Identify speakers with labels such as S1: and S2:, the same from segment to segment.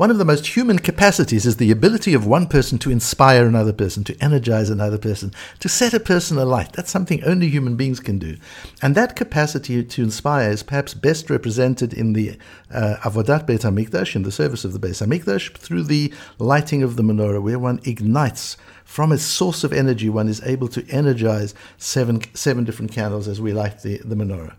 S1: one of the most human capacities is the ability of one person to inspire another person, to energize another person, to set a person alight. That's something only human beings can do. And that capacity to inspire is perhaps best represented in the uh, Avodat Beit HaMikdash, in the service of the Beit HaMikdash, through the lighting of the menorah, where one ignites from a source of energy, one is able to energize seven, seven different candles as we light the, the menorah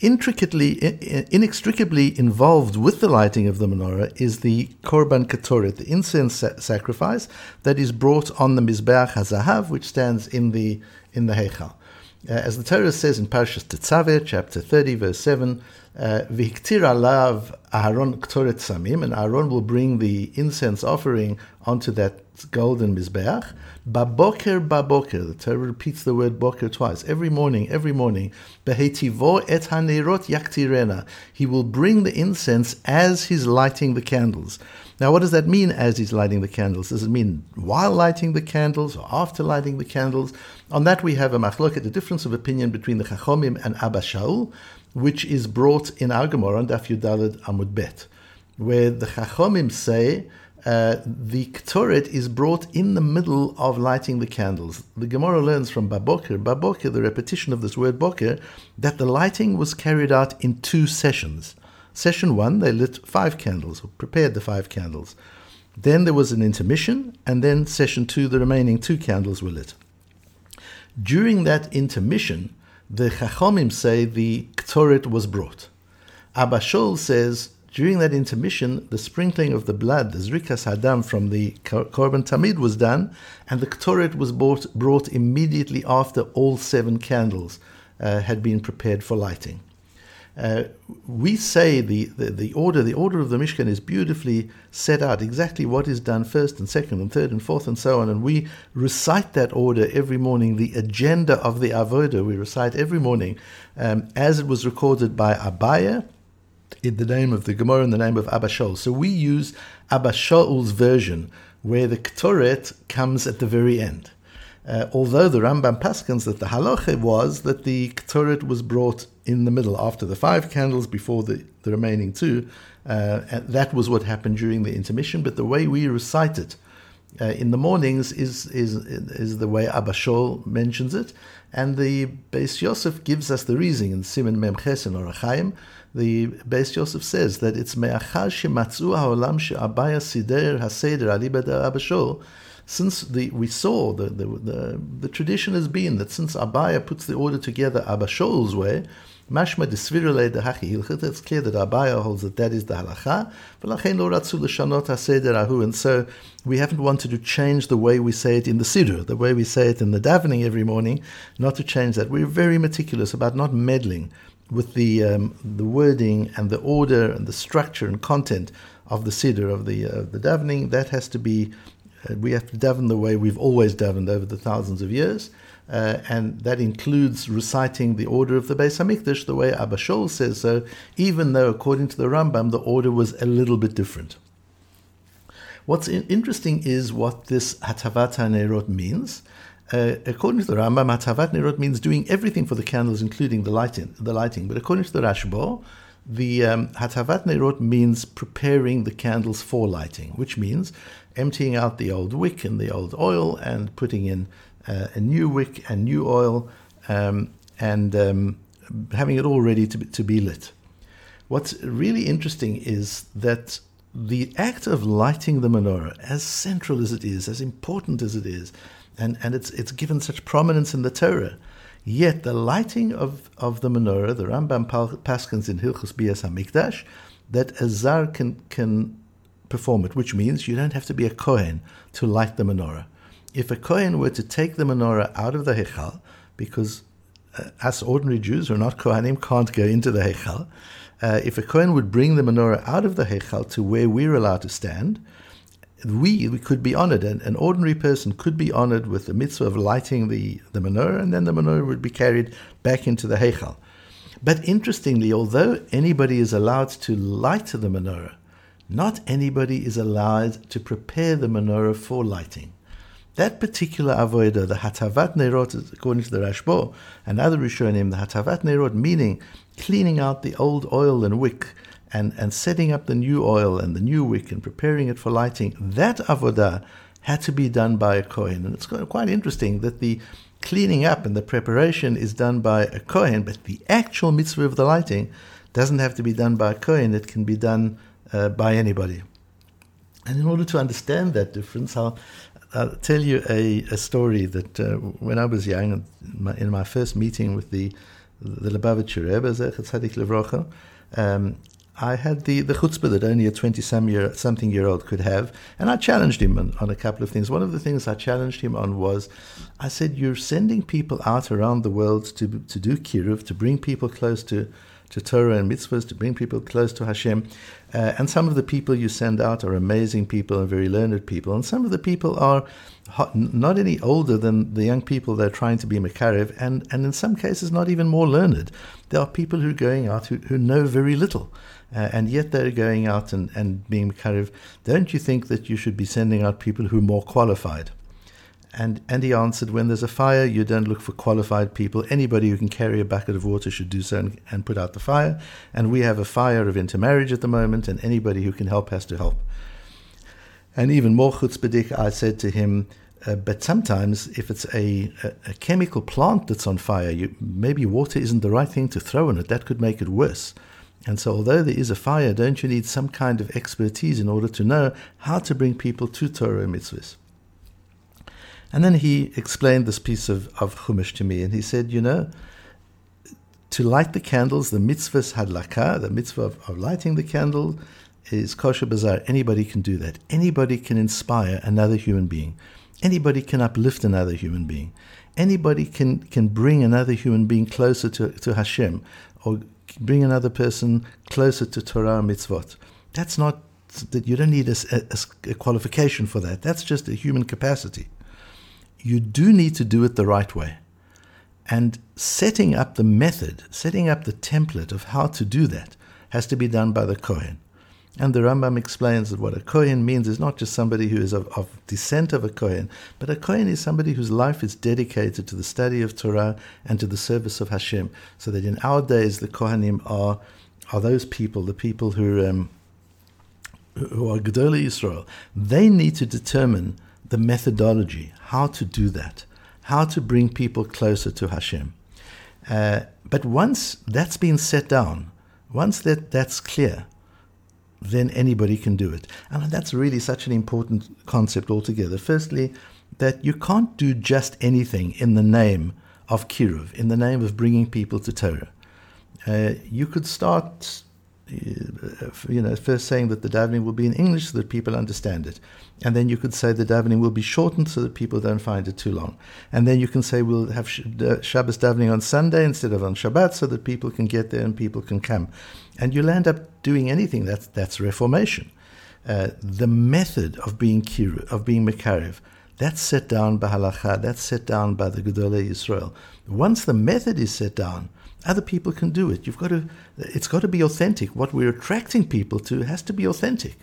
S1: intricately, inextricably involved with the lighting of the menorah is the korban ketoret, the incense sacrifice that is brought on the mizbeach hazahav, which stands in the in the heichal. Uh, as the Torah says in Parshas Tetzaveh, chapter 30, verse 7, uh, V'hiktir alav Aharon ketoret samim, and Aaron will bring the incense offering onto that golden mizbeach. Baboker, baboker. The Torah repeats the word boker twice. Every morning, every morning. Behetivo et hanerot yaktirena. He will bring the incense as he's lighting the candles. Now, what does that mean as he's lighting the candles? Does it mean while lighting the candles or after lighting the candles? On that, we have a machlok, the difference of opinion between the Chachomim and Abba Shaul, which is brought in our Gemara on Daf Yudalad Amud Bet, where the Chachomim say uh, the Ketoret is brought in the middle of lighting the candles. The Gemara learns from Baboker, Baboker, the repetition of this word Boker, that the lighting was carried out in two sessions. Session one, they lit five candles, or prepared the five candles. Then there was an intermission, and then session two, the remaining two candles were lit. During that intermission, the Chachomim say the Ketoret was brought. Abba Shaul says during that intermission, the sprinkling of the blood, the zrikas hadam from the korban tamid was done, and the ktoret was brought, brought immediately after all seven candles uh, had been prepared for lighting. Uh, we say the, the, the, order, the order of the Mishkan is beautifully set out, exactly what is done first and second and third and fourth and so on. And we recite that order every morning, the agenda of the Avodah, we recite every morning um, as it was recorded by Abaye in the name of the Gemara in the name of Abba Shaul. So we use Abba Shaul's version where the Ktoret comes at the very end. Uh, although the Rambam paskins that the halacha was that the Ktoret was brought in the middle after the five candles before the, the remaining two, uh, that was what happened during the intermission. But the way we recite it uh, in the mornings is, is, is the way Abba Shaul mentions it, and the Beis Yosef gives us the reason in Siman Mem Ches Orach Chaim the Beis Yosef says that it's me'achar shematzu ha'olam she'abaya sider haseder alibed abashol. Since the, we saw the, the, the, the tradition has been that since Abaye puts the order together Abashol's way, De hachi hilchit. It's clear that Abaye holds that that is the halacha. V'lachein lo ratzu l'shanot haseder ahu. And so we haven't wanted to change the way we say it in the siddur, the way we say it in the davening every morning, not to change that. We're very meticulous about not meddling with the um, the wording and the order and the structure and content of the siddur of the uh, the davening. That has to be uh, we have to daven the way we've always davened over the thousands of years. Uh, and that includes reciting the order of the Beis Hamikdash the way Abba Shol says so, even though according to the Rambam the order was a little bit different. What's interesting is what this Hatavat HaNerot means. Uh, according to the Rambam, Hatavat Nerot means doing everything for the candles, including the lighting. The lighting. But according to the Rashba, the um, Hatavat Nerot means preparing the candles for lighting, which means emptying out the old wick and the old oil and putting in uh, a new wick and new oil um, and um, having it all ready to be, to be lit. What's really interesting is that the act of lighting the menorah, as central as it is, as important as it is, and, and it's, it's given such prominence in the Torah. Yet the lighting of, of the menorah, the Rambam Paskins in Hilchus Bias HaMikdash, that a zar can, can perform it, which means you don't have to be a Kohen to light the menorah. If a Kohen were to take the menorah out of the Hechal, because uh, us ordinary Jews who are not Kohanim can't go into the Hechal, uh, if a Kohen would bring the menorah out of the Hechal to where we're allowed to stand, we, we could be honored, and an ordinary person could be honored with the mitzvah of lighting the, the menorah, and then the menorah would be carried back into the heichal. But interestingly, although anybody is allowed to light the menorah, not anybody is allowed to prepare the menorah for lighting. That particular avodah, the hatavat nerot, according to the Rashbo and other Rishonim, the hatavat nerot meaning cleaning out the old oil and wick and, and setting up the new oil and the new wick and preparing it for lighting, that avodah had to be done by a Kohen. And it's quite interesting that the cleaning up and the preparation is done by a Kohen, but the actual mitzvah of the lighting doesn't have to be done by a Kohen, it can be done uh, by anybody. And in order to understand that difference, I'll, I'll tell you a, a story that uh, when I was young, in my, in my, first meeting with the the Lubavitcher Rebbe, Tzadik Levrocha, um, I had the, the chutzpah that only a 20 some year, something year old could have. And I challenged him on, on, a couple of things. One of the things I challenged him on was I said, You're sending people out around the world to, to do kiruv, to bring people close to, to Torah and mitzvahs, to bring people close to Hashem. Uh, and some of the people you send out are amazing people and very learned people. And some of the people are hot, not any older than the young people they're trying to be Makarev, and, and in some cases not even more learned. There are people who are going out who, who know very little. Uh, and yet they're going out and, and being Makarev. Don't you think that you should be sending out people who are more qualified? And, and he answered, When there's a fire, you don't look for qualified people. Anybody who can carry a bucket of water should do so and, and put out the fire. And we have a fire of intermarriage at the moment, and anybody who can help has to help. And even more chutzpahdik, I said to him, uh, but sometimes if it's a, a, a, chemical plant that's on fire, you, maybe water isn't the right thing to throw in it. That could make it worse. And so, although there is a fire, don't you need some kind of expertise in order to know how to bring people to Torah mitzvahs? And then he explained this piece of, of Chumash to me, and he said, You know, to light the candles, the mitzvahs hadlaka, the mitzvah of, of lighting the candle, is kosher b'zar. Anybody can do that. Anybody can inspire another human being. Anybody can uplift another human being. Anybody can, can bring another human being closer to, to Hashem or bring another person closer to Torah mitzvot. That's not that you don't need a, a, a qualification for that. That's just a human capacity you do need to do it the right way. And setting up the method, setting up the template of how to do that has to be done by the Kohen. And the Rambam explains that what a Kohen means is not just somebody who is of, of, descent of a Kohen, but a Kohen is somebody whose life is dedicated to the study of Torah and to the service of Hashem. So that in our days, the Kohanim are, are those people, the people who, um, who are Gedolei Israel. They need to determine the methodology, how to do that, how to bring people closer to Hashem. Uh, but once that's been set down, once that, that's clear, then anybody can do it. And that's really such an important concept altogether. Firstly, that you can't do just anything in the name of Kiruv, in the name of bringing people to Torah. Uh, you could start you know, first saying that the davening will be in English so that people understand it. And then you could say the davening will be shortened so that people don't find it too long. And then you can say we'll have Shabbos davening on Sunday instead of on Shabbat so that people can get there and people can come. And you'll end up doing anything. That's, that's reformation. Uh, the method of being kiru, of being mekarev, that's set down by halacha, that's set down by the Gedolei Yisrael. Once the method is set down, other people can do it. You've got to, it's got to be authentic. What we're attracting people to has to be authentic.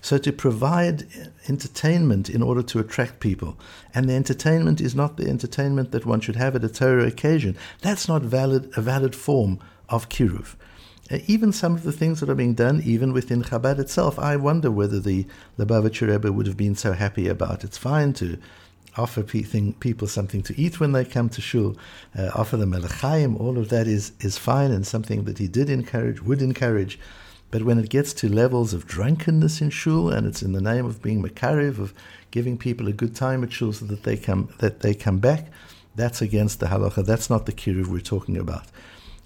S1: So to provide entertainment in order to attract people, and the entertainment is not the entertainment that one should have at a Torah occasion. That's not valid a valid form of kiruv. Uh, even some of the things that are being done, even within Chabad itself, I wonder whether the Lubavitcher Rebbe would have been so happy about. It's fine to offer people something to eat when they come to shul, uh, offer them a all of that is, is fine and something that he did encourage, would encourage. But when it gets to levels of drunkenness in shul, and it's in the name of being makarev, of giving people a good time at shul so that they come that they come back, that's against the halacha. That's not the kiruv we're talking about.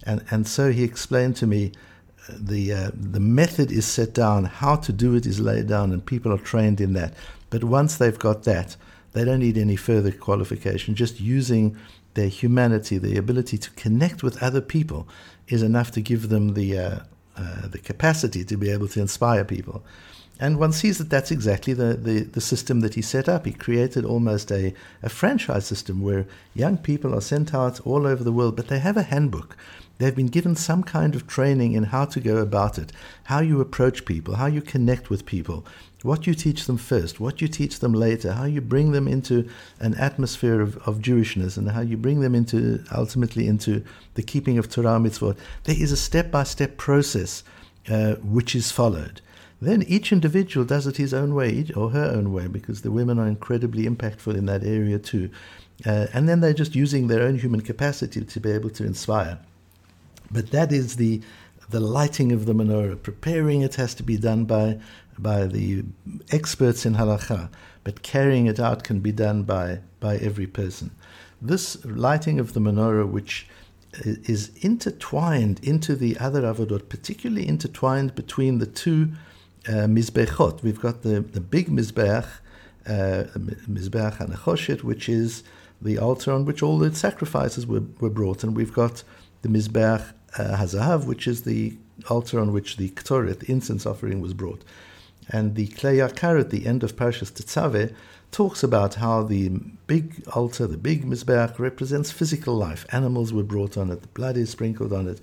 S1: And and so he explained to me uh, the uh, the method is set down, how to do it is laid down, and people are trained in that. But once they've got that, they don't need any further qualification. Just using their humanity, the ability to connect with other people, is enough to give them the uh, uh, the capacity to be able to inspire people. And one sees that that's exactly the, the, the, system that he set up. He created almost a, a franchise system where young people are sent out all over the world, but they have a handbook. They've been given some kind of training in how to go about it, how you approach people, how you connect with people, what you teach them first, what you teach them later, how you bring them into an atmosphere of, of Jewishness, and how you bring them into ultimately into the keeping of Torah mitzvot. There is a step by step process uh, which is followed. Then each individual does it his own way or her own way because the women are incredibly impactful in that area too. Uh, and then they're just using their own human capacity to be able to inspire. But that is the the lighting of the menorah. Preparing it has to be done by by the experts in halacha, but carrying it out can be done by by every person. This lighting of the menorah, which is intertwined into the other avodot, particularly intertwined between the two uh, mizbechot. We've got the, the big mizbech, uh, mizbech hanachoshet, which is the altar on which all the sacrifices were, were brought, and we've got the mizbech uh, hazahav, which is the altar on which the ktoret, the incense offering, was brought. And the Klei Yakar at the end of Parshas Tetzaveh talks about how the big altar, the big Mizbeach, represents physical life. Animals were brought on it, the blood is sprinkled on it.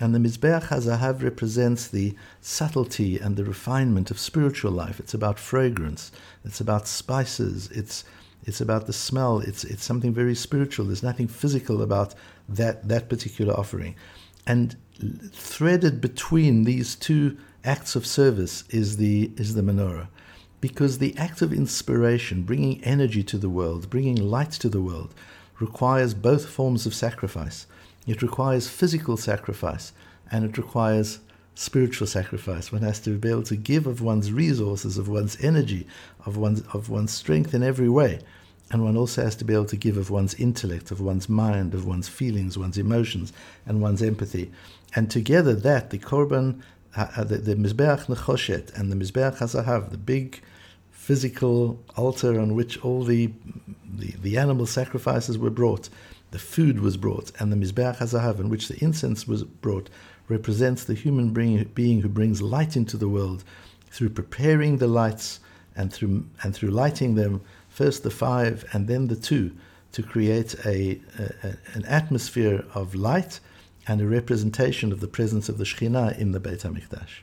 S1: And the Mizbeach Hazahav represents the subtlety and the refinement of spiritual life. It's about fragrance, it's about spices, it's, it's about the smell, it's, it's something very spiritual. There's nothing physical about that, that particular offering. And threaded between these two acts of service is the, is the menorah because the act of inspiration, bringing energy to the world, bringing light to the world, requires both forms of sacrifice. It requires physical sacrifice and it requires spiritual sacrifice. One has to be able to give of one's resources, of one's energy, of one's, of one's strength in every way. And one also has to be able to give of one's intellect, of one's mind, of one's feelings, one's emotions, and one's empathy. And together, that, the Korban uh, the, the Mizbeach Nechoshet and the Mizbeach Hazahav, the big physical altar on which all the, the, the animal sacrifices were brought, the food was brought, and the Mizbeach Hazahav, in which the incense was brought, represents the human being who brings light into the world through preparing the lights and through, and through lighting them, first the five and then the two, to create a, a an atmosphere of light and a representation of the presence of the Shekhinah in the Beit HaMikdash.